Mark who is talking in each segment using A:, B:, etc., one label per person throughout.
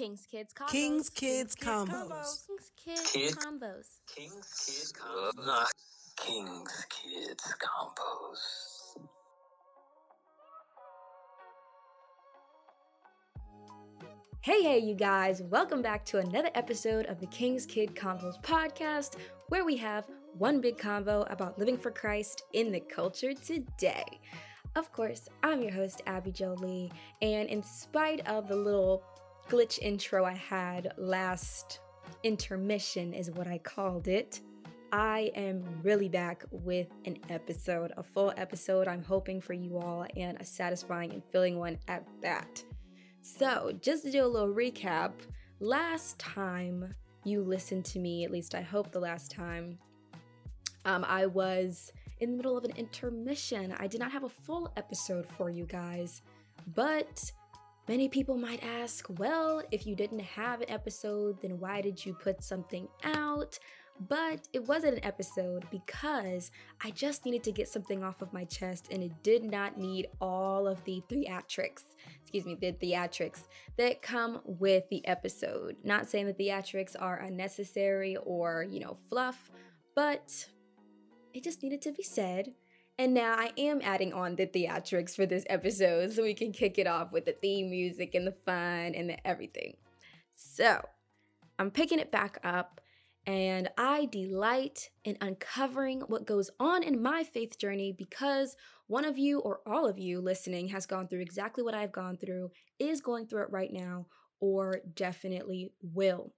A: King's Kids Convos.
B: King's Kids Convos.
A: King's Kids
C: Kid-
A: Convos.
C: King's Kids Convos. King's Kids Convos.
D: Hey, hey, you guys, welcome back to another episode of the King's Kid Convos podcast, where we have one big convo about living for Christ in the culture today. Of course, I'm your host, Abby Jolie, and in spite of the little glitch intro I had last intermission, is what I called it, I am really back with an episode, a full episode I'm hoping for you all, and a satisfying and filling one at that. So, just to do a little recap, last time you listened to me, at least I hope the last time, um, I was in the middle of an intermission. I did not have a full episode for you guys, but many people might ask, well, if you didn't have an episode, then why did you put something out? But it wasn't an episode because I just needed to get something off of my chest and it did not need all of the theatrics, excuse me, the theatrics that come with the episode. Not saying that theatrics are unnecessary or, you know, fluff, but it just needed to be said. And now I am adding on the theatrics for this episode so we can kick it off with the theme music and the fun and the everything. So, I'm picking it back up and I delight in uncovering what goes on in my faith journey because one of you or all of you listening has gone through exactly what I've gone through, is going through it right now, or definitely will.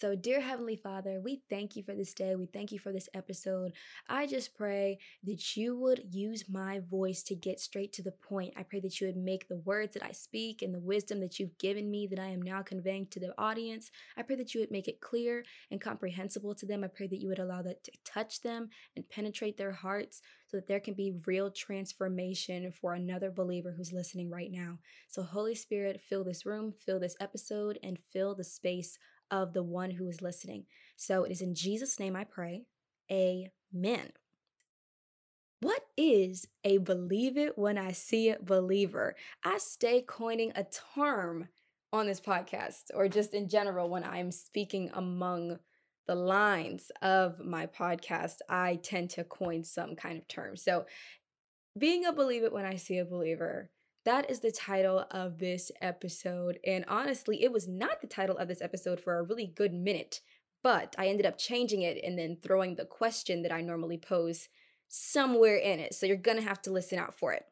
D: So, dear Heavenly Father, we thank you for this day. We thank you for this episode. I just pray that you would use my voice to get straight to the point. I pray that you would make the words that I speak and the wisdom that you've given me that I am now conveying to the audience. I pray that you would make it clear and comprehensible to them. I pray that you would allow that to touch them and penetrate their hearts so that there can be real transformation for another believer who's listening right now. So, Holy Spirit, fill this room, fill this episode, and fill the space of the one who is listening. So it is in Jesus' name I pray. Amen. What is a believe it when I see it believer? I stay coining a term on this podcast or just in general when I'm speaking among the lines of my podcast, I tend to coin some kind of term. So, being a believe it when I see a believer that is the title of this episode. And honestly, it was not the title of this episode for a really good minute, but I ended up changing it and then throwing the question that I normally pose somewhere in it. So you're going to have to listen out for it.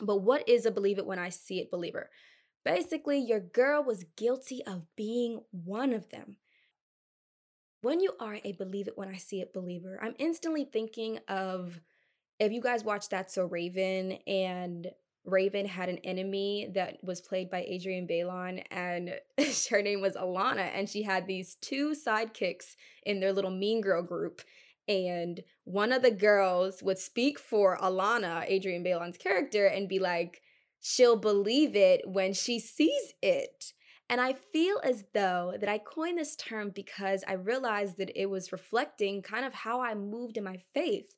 D: But what is a believe it when I see it believer? Basically, your girl was guilty of being one of them. When you are a believe it when I see it believer, I'm instantly thinking of if you guys watched That's So Raven and Raven had an enemy that was played by Adrienne Bailon, and her name was Alana, and she had these two sidekicks in their little Mean Girl group. And one of the girls would speak for Alana, Adrienne Bailon's character, and be like, she'll believe it when she sees it. And I feel as though that I coined this term because I realized that it was reflecting kind of how I moved in my faith.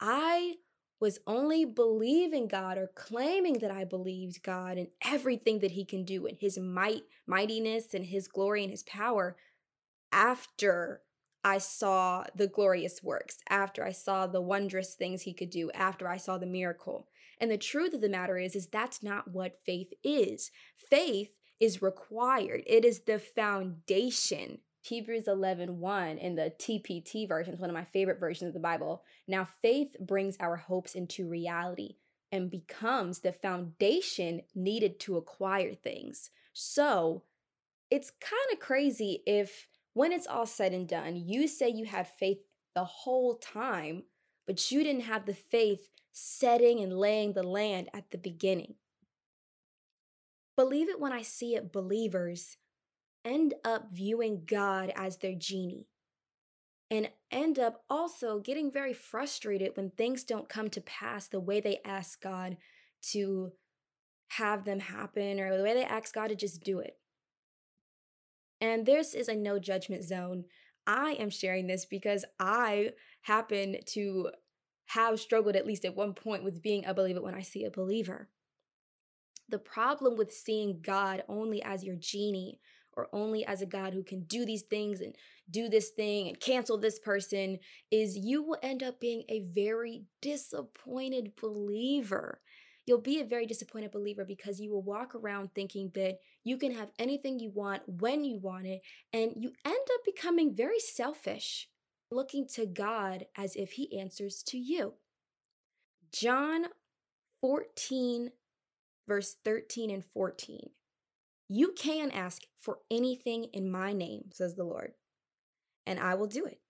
D: I was only believing God or claiming that I believed God and everything that he can do and his might, mightiness and his glory and his power after I saw the glorious works, after I saw the wondrous things he could do, after I saw the miracle. And the truth of the matter is is that's not what faith is. Faith is required. It is the foundation Hebrews 11 1 in the TPT version, is one of my favorite versions of the Bible. Now, faith brings our hopes into reality and becomes the foundation needed to acquire things. So, it's kind of crazy if, when it's all said and done, you say you had faith the whole time, but you didn't have the faith setting and laying the land at the beginning. Believe it when I see it, believers end up viewing God as their genie and end up also getting very frustrated when things don't come to pass the way they ask God to have them happen or the way they ask God to just do it. And this is a no judgment zone. I am sharing this because I happen to have struggled at least at one point with being a believer when I see a believer. The problem with seeing God only as your genie or only as a God who can do these things and do this thing and cancel this person is you will end up being a very disappointed believer. You'll be a very disappointed believer because you will walk around thinking that you can have anything you want when you want it, and you end up becoming very selfish, looking to God as if He answers to you. John 14, verse 13 and 14. You can ask for anything in my name, says the Lord, and I will do it,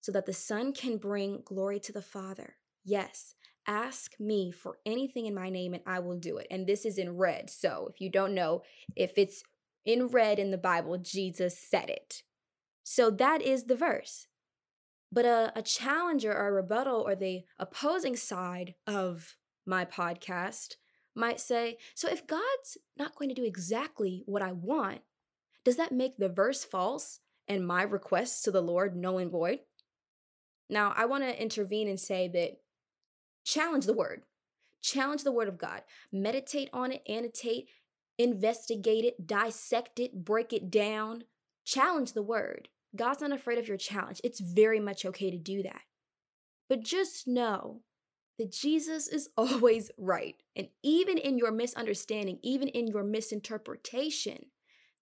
D: so that the Son can bring glory to the Father. Yes, ask me for anything in my name, and I will do it. And this is in red. So if you don't know, if it's in red in the Bible, Jesus said it. So that is the verse. But a, a challenger or a rebuttal or the opposing side of my podcast might say, So if God's not going to do exactly what I want, does that make the verse false and my requests to the Lord null and void? Now, I want to intervene and say that challenge the word, challenge the word of God, meditate on it, annotate, investigate it, dissect it, break it down, challenge the word. God's not afraid of your challenge. It's very much okay to do that. But just know that Jesus is always right. And even in your misunderstanding, even in your misinterpretation,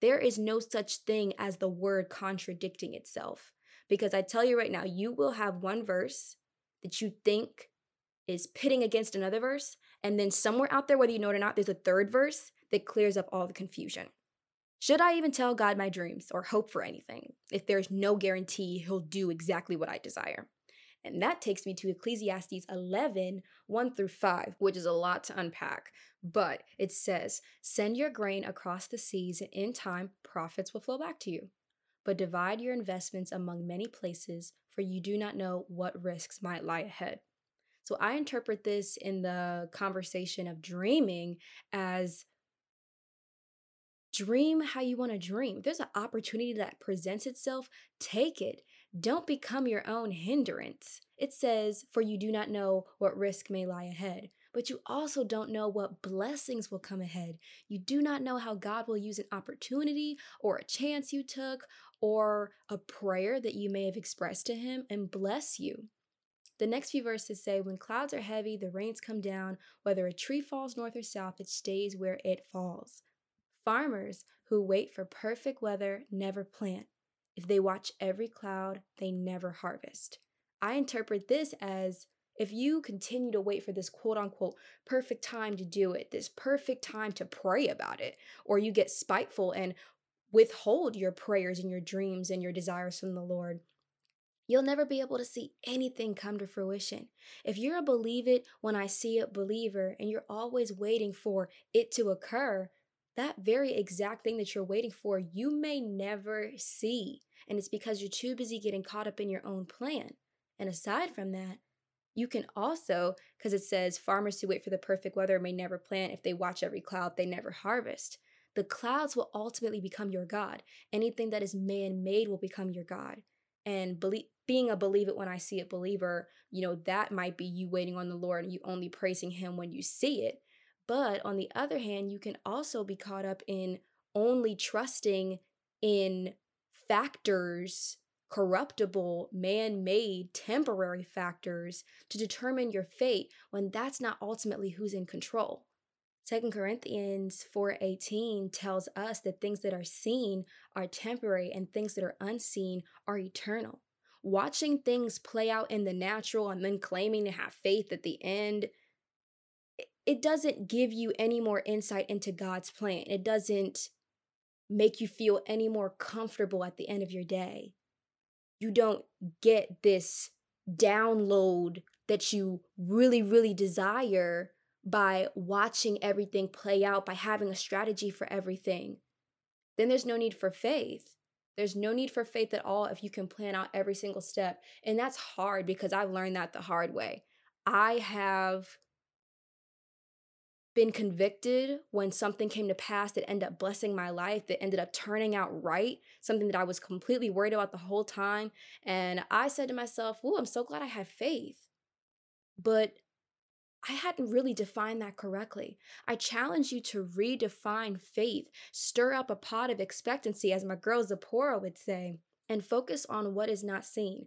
D: there is no such thing as the word contradicting itself. Because I tell you right now, you will have one verse that you think is pitting against another verse, and then somewhere out there, whether you know it or not, there's a third verse that clears up all the confusion. Should I even tell God my dreams or hope for anything if there's no guarantee he'll do exactly what I desire? And that takes me to Ecclesiastes 11, 1 through 5, which is a lot to unpack. But it says, Send your grain across the seas, and in time, profits will flow back to you. But divide your investments among many places, for you do not know what risks might lie ahead. So I interpret this in the conversation of dreaming as dream how you want to dream. There's an opportunity that presents itself, take it. Don't become your own hindrance. It says, For you do not know what risk may lie ahead, but you also don't know what blessings will come ahead. You do not know how God will use an opportunity or a chance you took or a prayer that you may have expressed to Him and bless you. The next few verses say, When clouds are heavy, the rains come down. Whether a tree falls north or south, it stays where it falls. Farmers who wait for perfect weather never plant. If they watch every cloud, they never harvest. I interpret this as if you continue to wait for this quote unquote perfect time to do it, this perfect time to pray about it, or you get spiteful and withhold your prayers and your dreams and your desires from the Lord, you'll never be able to see anything come to fruition. If you're a believe it when I see it believer and you're always waiting for it to occur, that very exact thing that you're waiting for, you may never see. And it's because you're too busy getting caught up in your own plan. And aside from that, you can also, because it says farmers who wait for the perfect weather may never plant. If they watch every cloud, they never harvest. The clouds will ultimately become your God. Anything that is man made will become your God. And believe, being a believe it when I see it believer, you know, that might be you waiting on the Lord and you only praising Him when you see it. But on the other hand, you can also be caught up in only trusting in factors, corruptible, man made, temporary factors to determine your fate when that's not ultimately who's in control. 2 Corinthians 4:18 tells us that things that are seen are temporary and things that are unseen are eternal. Watching things play out in the natural and then claiming to have faith at the end it doesn't give you any more insight into God's plan. It doesn't make you feel any more comfortable at the end of your day. You don't get this download that you really, really desire by watching everything play out, by having a strategy for everything. Then there's no need for faith. There's no need for faith at all if you can plan out every single step. And that's hard because I've learned that the hard way. I have been convicted when something came to pass that ended up blessing my life, that ended up turning out right, something that I was completely worried about the whole time. And I said to myself, Ooh, I'm so glad I have faith. But I hadn't really defined that correctly. I challenge you to redefine faith, stir up a pot of expectancy, as my girl Zipporah would say, and focus on what is not seen.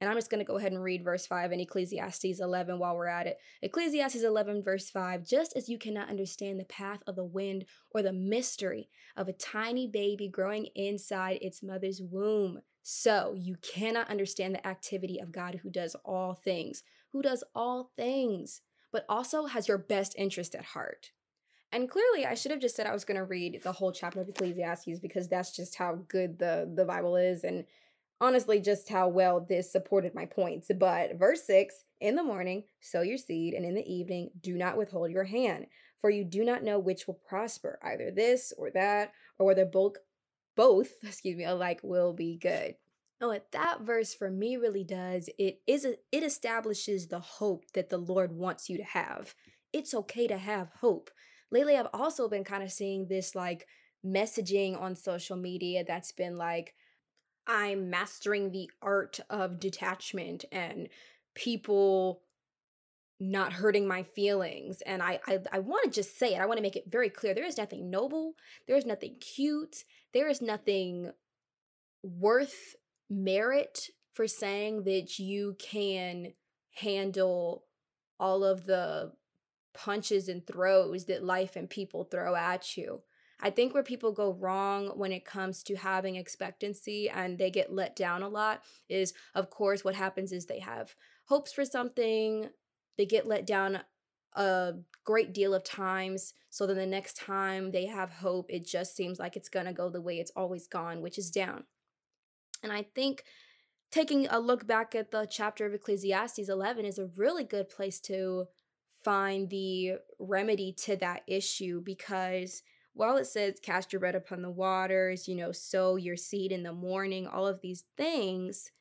D: And I'm just going to go ahead and read verse 5 in Ecclesiastes 11 while we're at it. Ecclesiastes 11, verse 5 Just as you cannot understand the path of the wind or the mystery of a tiny baby growing inside its mother's womb, so you cannot understand the activity of God who does all things, who does all things, but also has your best interest at heart. And clearly, I should have just said I was going to read the whole chapter of Ecclesiastes because that's just how good the, the Bible is. And honestly just how well this supported my points. But verse 6 In the morning, sow your seed, and in the evening, do not withhold your hand, for you do not know which will prosper, either this or that, or whether both, both, excuse me, alike will be good. Oh, what that verse for me really does, it is a, it establishes the hope that the Lord wants you to have. It's okay to have hope. Lately, I've also been kind of seeing this like messaging on social media that's been like, I'm mastering the art of detachment and people not hurting my feelings. And I I, I want to just say it. I want to make it very clear. There is nothing noble. There is nothing cute. There is nothing worth merit for saying that you can handle all of the punches and throws that life and people throw at you. I think where people go wrong when it comes to having expectancy and they get let down a lot is, of course, what happens is they have hopes for something, they get let down a great deal of times. So then the next time they have hope, it just seems like it's going to go the way it's always gone, which is down. And I think taking a look back at the chapter of Ecclesiastes 11 is a really good place to find the remedy to that issue because while it says cast your bread upon the waters, you know, sow your seed in the morning, all of these things,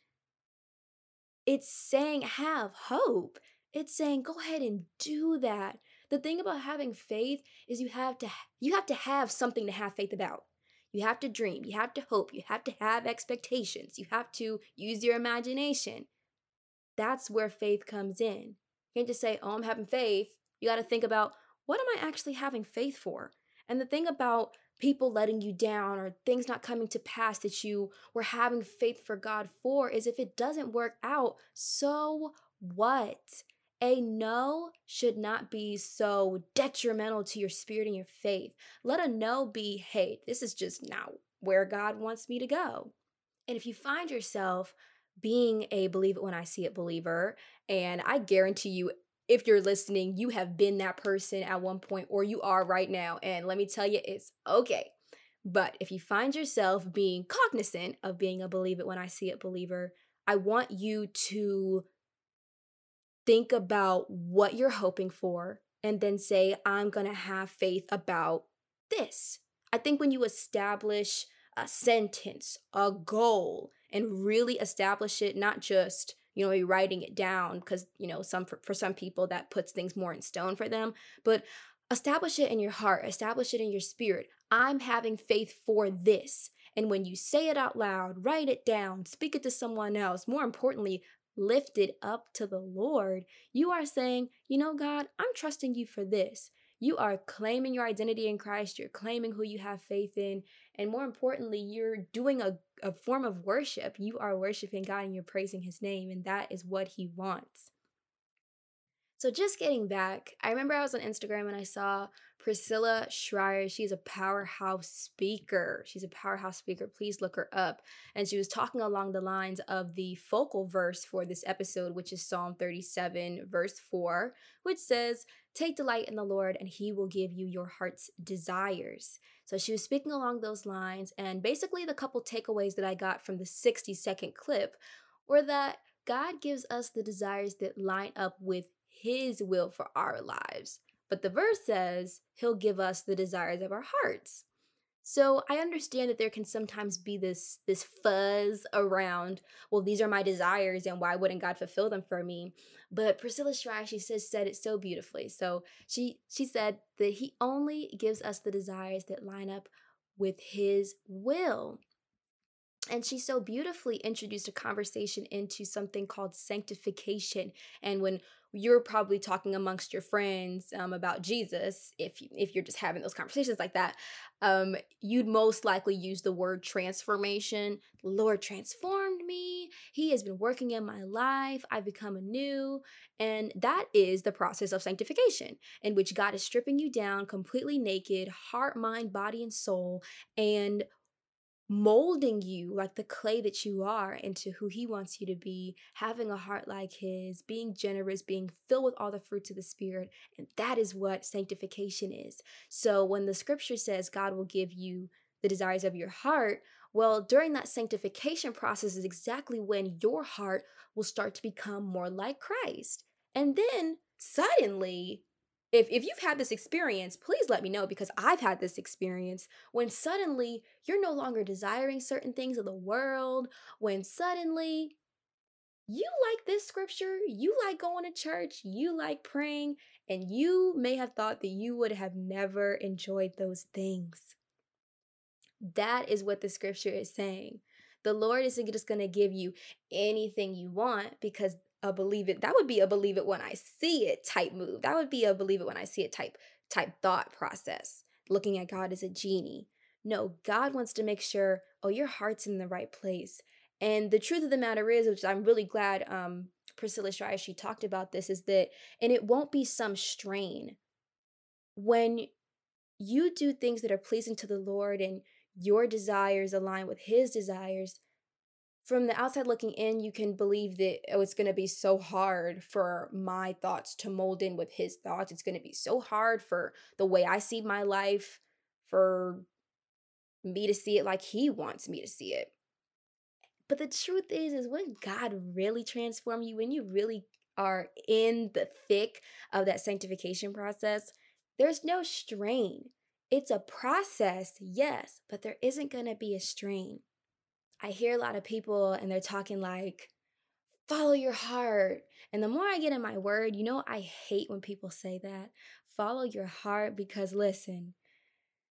D: it's saying have hope. It's saying go ahead and do that. The thing about having faith is you have to you have to have something to have faith about. You have to dream, you have to hope, you have to have expectations, you have to use your imagination. That's where faith comes in. You can't just say, "Oh, I'm having faith." You got to think about what am I actually having faith for? And the thing about people letting you down or things not coming to pass that you were having faith for God for is if it doesn't work out, so what? A no should not be so detrimental to your spirit and your faith. Let a no be, hey, this is just not where God wants me to go. And if you find yourself being a believe it when I see it believer, and I guarantee you if you're listening, you have been that person at one point or you are right now. And let me tell you, it's okay. But if you find yourself being cognizant of being a believe it when I see it believer, I want you to think about what you're hoping for and then say, I'm going to have faith about this. I think when you establish a sentence, a goal, and really establish it, not just you know, maybe writing it down because, you know, some for, for some people that puts things more in stone for them, but establish it in your heart, establish it in your spirit. I'm having faith for this. And when you say it out loud, write it down, speak it to someone else, more importantly, lift it up to the Lord, you are saying, you know, God, I'm trusting you for this. You are claiming your identity in Christ, you're claiming who you have faith in, and more importantly, you're doing a, a form of worship. You are worshiping God and you're praising His name, and that is what He wants. So, just getting back, I remember I was on Instagram and I saw Priscilla Shirer. She's a powerhouse speaker. She's a powerhouse speaker. Please look her up. And she was talking along the lines of the focal verse for this episode, which is Psalm 37, verse 4, which says, Take delight in the Lord, and he will give you your heart's desires. So she was speaking along those lines, and basically, the couple takeaways that I got from the 60 second clip were that God gives us the desires that line up with his will for our lives. But the verse says he'll give us the desires of our hearts. So I understand that there can sometimes be this this fuzz around, well, these are my desires and why wouldn't God fulfill them for me? But Priscilla Shirer, she says said it so beautifully. So she she said that he only gives us the desires that line up with his will. And she so beautifully introduced a conversation into something called sanctification. And when you're probably talking amongst your friends um, about Jesus, if you, if you're just having those conversations like that, um, you'd most likely use the word transformation. The Lord transformed me. He has been working in my life. I've become anew, and that is the process of sanctification, in which God is stripping you down completely naked, heart, mind, body, and soul, and molding you like the clay that you are into who he wants you to be, having a heart like his, being generous, being filled with all the fruits of the spirit. And that is what sanctification is. So when the scripture says God will give you the desires of your heart, well, during that sanctification process is exactly when your heart will start to become more like Christ. And then suddenly if if you've had this experience, please let me know because I've had this experience when suddenly you're no longer desiring certain things of the world, when suddenly you like this scripture, you like going to church, you like praying, and you may have thought that you would have never enjoyed those things. That is what the scripture is saying. The Lord isn't just going to give you anything you want because a believe it that would be a believe it when i see it type move. That would be a believe it when i see it type type thought process. Looking at god as a genie. No god wants to make sure oh your heart's in the right place. And the truth of the matter is which i'm really glad um priscilla Shirer, she talked about this is that and it won't be some strain. When you do things that are pleasing to the lord and your desires align with his desires from the outside looking in, you can believe that oh, it's going to be so hard for my thoughts to mold in with his thoughts. It's going to be so hard for the way I see my life, for me to see it like he wants me to see it. But the truth is, is when God really transform you, when you really are in the thick of that sanctification process, there's no strain. It's a process, yes, but there isn't going to be a strain. I hear a lot of people and they're talking like, follow your heart. And the more I get in my word, you know, I hate when people say that. Follow your heart because listen,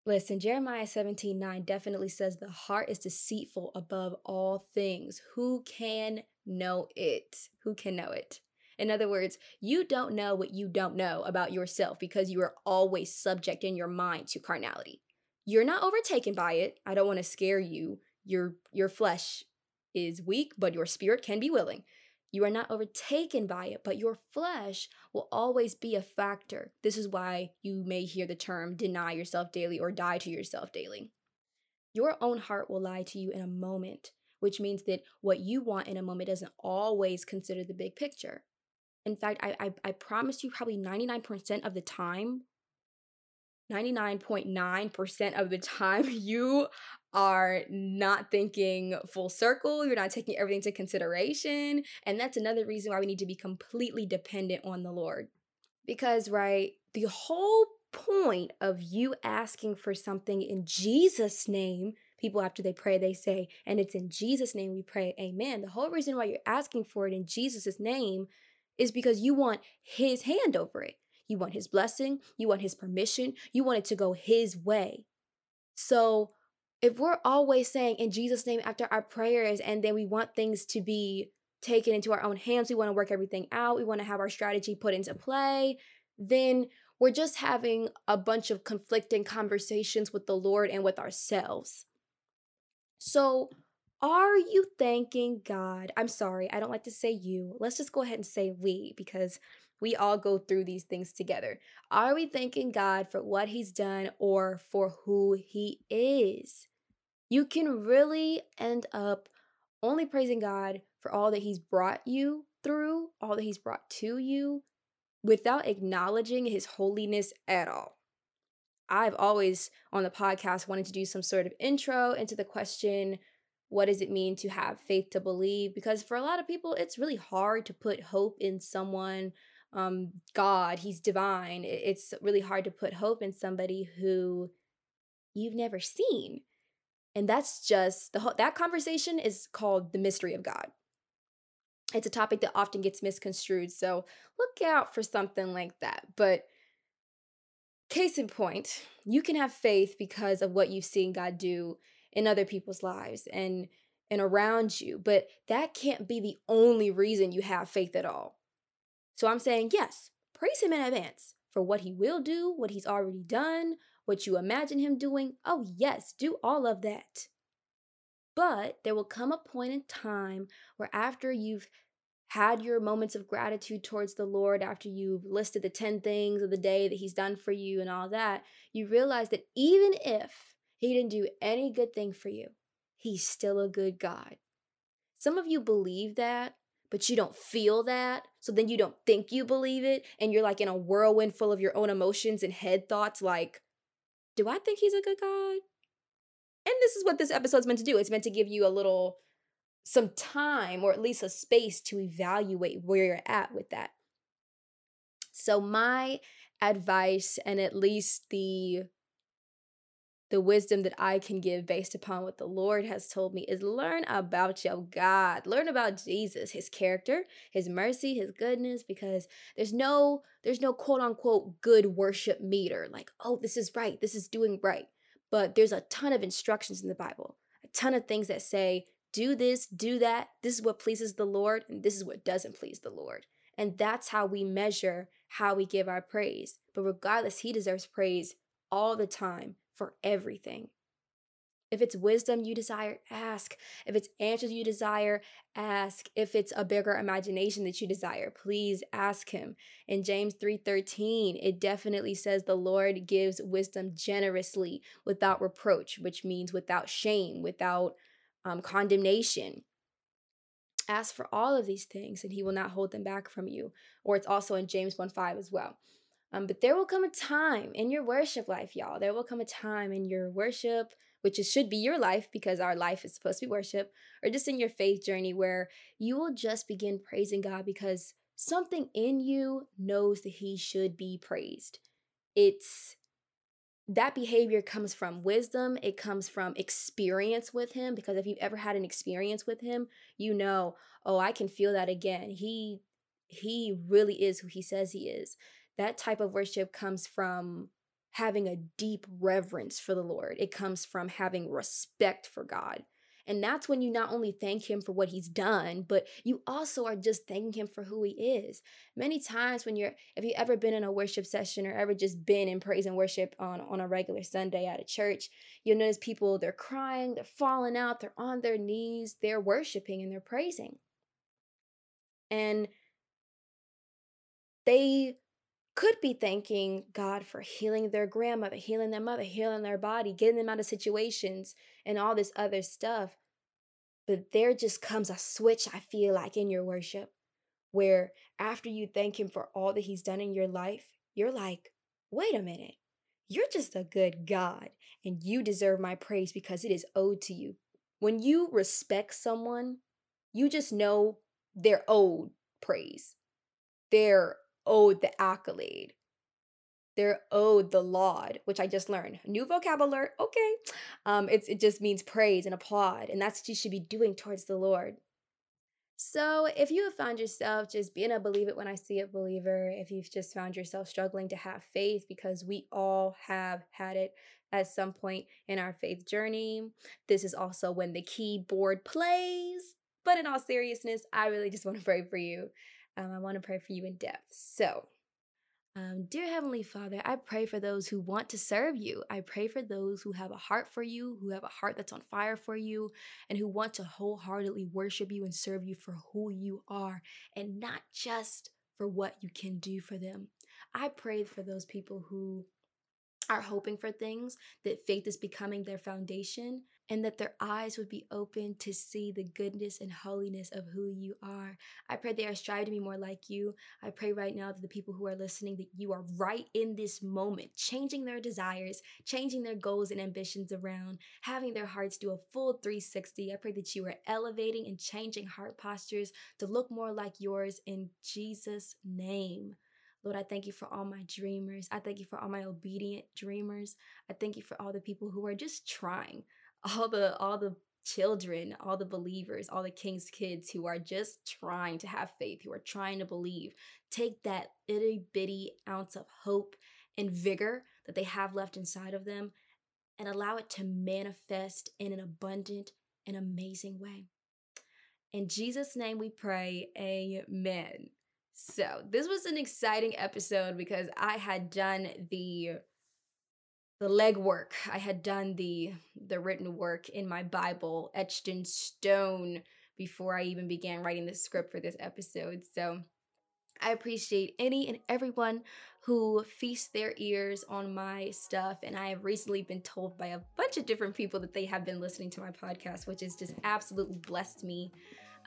D: listen, Jeremiah 17 9 definitely says the heart is deceitful above all things. Who can know it? Who can know it? In other words, you don't know what you don't know about yourself because you are always subject in your mind to carnality. You're not overtaken by it. I don't want to scare you your your flesh is weak, but your spirit can be willing. You are not overtaken by it, but your flesh will always be a factor. This is why you may hear the term deny yourself daily or die to yourself daily. Your own heart will lie to you in a moment, which means that what you want in a moment doesn't always consider the big picture. In fact, I, I, I promise you, probably 99% of the time, 99.9% of the time, you are not thinking full circle. You're not taking everything into consideration. And that's another reason why we need to be completely dependent on the Lord. Because, right, the whole point of you asking for something in Jesus' name, people after they pray, they say, and it's in Jesus' name we pray, amen. The whole reason why you're asking for it in Jesus' name is because you want his hand over it. You want his blessing, you want his permission, you want it to go his way. So, if we're always saying in Jesus' name after our prayers, and then we want things to be taken into our own hands, we want to work everything out, we want to have our strategy put into play, then we're just having a bunch of conflicting conversations with the Lord and with ourselves. So, are you thanking God? I'm sorry, I don't like to say you. Let's just go ahead and say we because we all go through these things together. Are we thanking God for what He's done or for who He is? You can really end up only praising God for all that He's brought you through, all that He's brought to you, without acknowledging His holiness at all. I've always on the podcast wanted to do some sort of intro into the question what does it mean to have faith to believe? Because for a lot of people, it's really hard to put hope in someone um, God, He's divine. It's really hard to put hope in somebody who you've never seen. And that's just the whole, that conversation is called the mystery of God. It's a topic that often gets misconstrued. So look out for something like that. But case in point, you can have faith because of what you've seen God do in other people's lives. And and around you, but that can't be the only reason you have faith at all. So I'm saying, yes, praise Him in advance for what He will do, what He's already done, what you imagine Him doing. Oh, yes, do all of that. But there will come a point in time where after you've had your moments of gratitude towards the Lord, after you've listed the 10 things of the day that He's done for you and all that, you realize that even if He didn't do any good thing for you, He's still a good God. Some of you believe that, but you don't feel that. So then you don't think you believe it. And you're like in a whirlwind full of your own emotions and head thoughts like, do I think He's a good God? And this is what this episode's meant to do. It's meant to give you a little, some time or at least a space to evaluate where you're at with that. So, my advice and at least the the wisdom that I can give based upon what the Lord has told me is learn about your God. Learn about Jesus, his character, his mercy, his goodness because there's no there's no quote unquote good worship meter like, "Oh, this is right. This is doing right." But there's a ton of instructions in the Bible, a ton of things that say, do this, do that. This is what pleases the Lord, and this is what doesn't please the Lord. And that's how we measure how we give our praise. But regardless, He deserves praise all the time for everything. If it's wisdom you desire, ask. If it's answers you desire, ask. If it's a bigger imagination that you desire, please ask him. In James 3:13, it definitely says the Lord gives wisdom generously without reproach, which means without shame, without um, condemnation. Ask for all of these things and he will not hold them back from you. Or it's also in James 1 5 as well. Um, but there will come a time in your worship life, y'all. There will come a time in your worship which is, should be your life because our life is supposed to be worship, or just in your faith journey where you will just begin praising God because something in you knows that He should be praised. It's that behavior comes from wisdom, it comes from experience with Him because if you've ever had an experience with Him, you know, oh, I can feel that again. He he really is who he says he is. That type of worship comes from having a deep reverence for the Lord. It comes from having respect for God. And that's when you not only thank him for what he's done, but you also are just thanking him for who he is. Many times when you're if you ever been in a worship session or ever just been in praise and worship on on a regular Sunday at a church, you'll notice people they're crying, they're falling out, they're on their knees, they're worshiping and they're praising. And they could be thanking God for healing their grandmother, healing their mother, healing their body, getting them out of situations, and all this other stuff. But there just comes a switch, I feel like, in your worship, where after you thank Him for all that He's done in your life, you're like, wait a minute, you're just a good God, and you deserve my praise because it is owed to you. When you respect someone, you just know they're owed praise. They're owed the accolade. They're owed the laud, which I just learned. New vocabulary, okay. Um, it's it just means praise and applaud, and that's what you should be doing towards the Lord. So, if you have found yourself just being a believer when I see a believer, if you've just found yourself struggling to have faith, because we all have had it at some point in our faith journey, this is also when the keyboard plays. But in all seriousness, I really just want to pray for you um, I want to pray for you in depth. So, um, dear Heavenly Father, I pray for those who want to serve you. I pray for those who have a heart for you, who have a heart that's on fire for you, and who want to wholeheartedly worship you and serve you for who you are and not just for what you can do for them. I pray for those people who are hoping for things, that faith is becoming their foundation, and that their eyes would be open to see the goodness and holiness of who you are. I pray they are striving to be more like you. I pray right now that the people who are listening that you are right in this moment, changing their desires, changing their goals and ambitions around, having their hearts do a full 360. I pray that you are elevating and changing heart postures to look more like yours in Jesus' name. Lord, I thank you for all my dreamers. I thank you for all my obedient dreamers. I thank you for all the people who are just trying all the all the children, all the believers, all the king's kids who are just trying to have faith, who are trying to believe. Take that itty bitty ounce of hope and vigor that they have left inside of them and allow it to manifest in an abundant an amazing way. In Jesus' name we pray, amen. So, this was an exciting episode because I had done the the legwork. I had done the the written work in my Bible etched in stone before I even began writing the script for this episode. So, I appreciate any and everyone who feast their ears on my stuff. And I have recently been told by a bunch of different people that they have been listening to my podcast, which has just absolutely blessed me.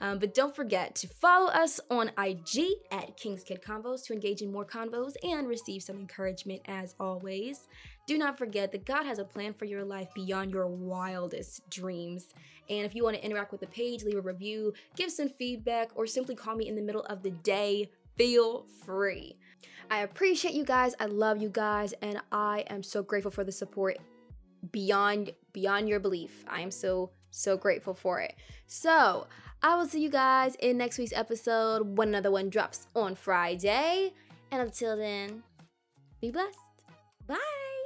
D: Um, but don't forget to follow us on IG at King's Kid Convos to engage in more convos and receive some encouragement as always. Do not forget that God has a plan for your life beyond your wildest dreams. And if you want to interact with the page, leave a review, give some feedback, or simply call me in the middle of the day, feel free. I appreciate you guys. I love you guys, and I am so grateful for the support beyond beyond your belief. I am so so grateful for it. So, I will see you guys in next week's episode when another one drops on Friday. And until then, be blessed. Bye.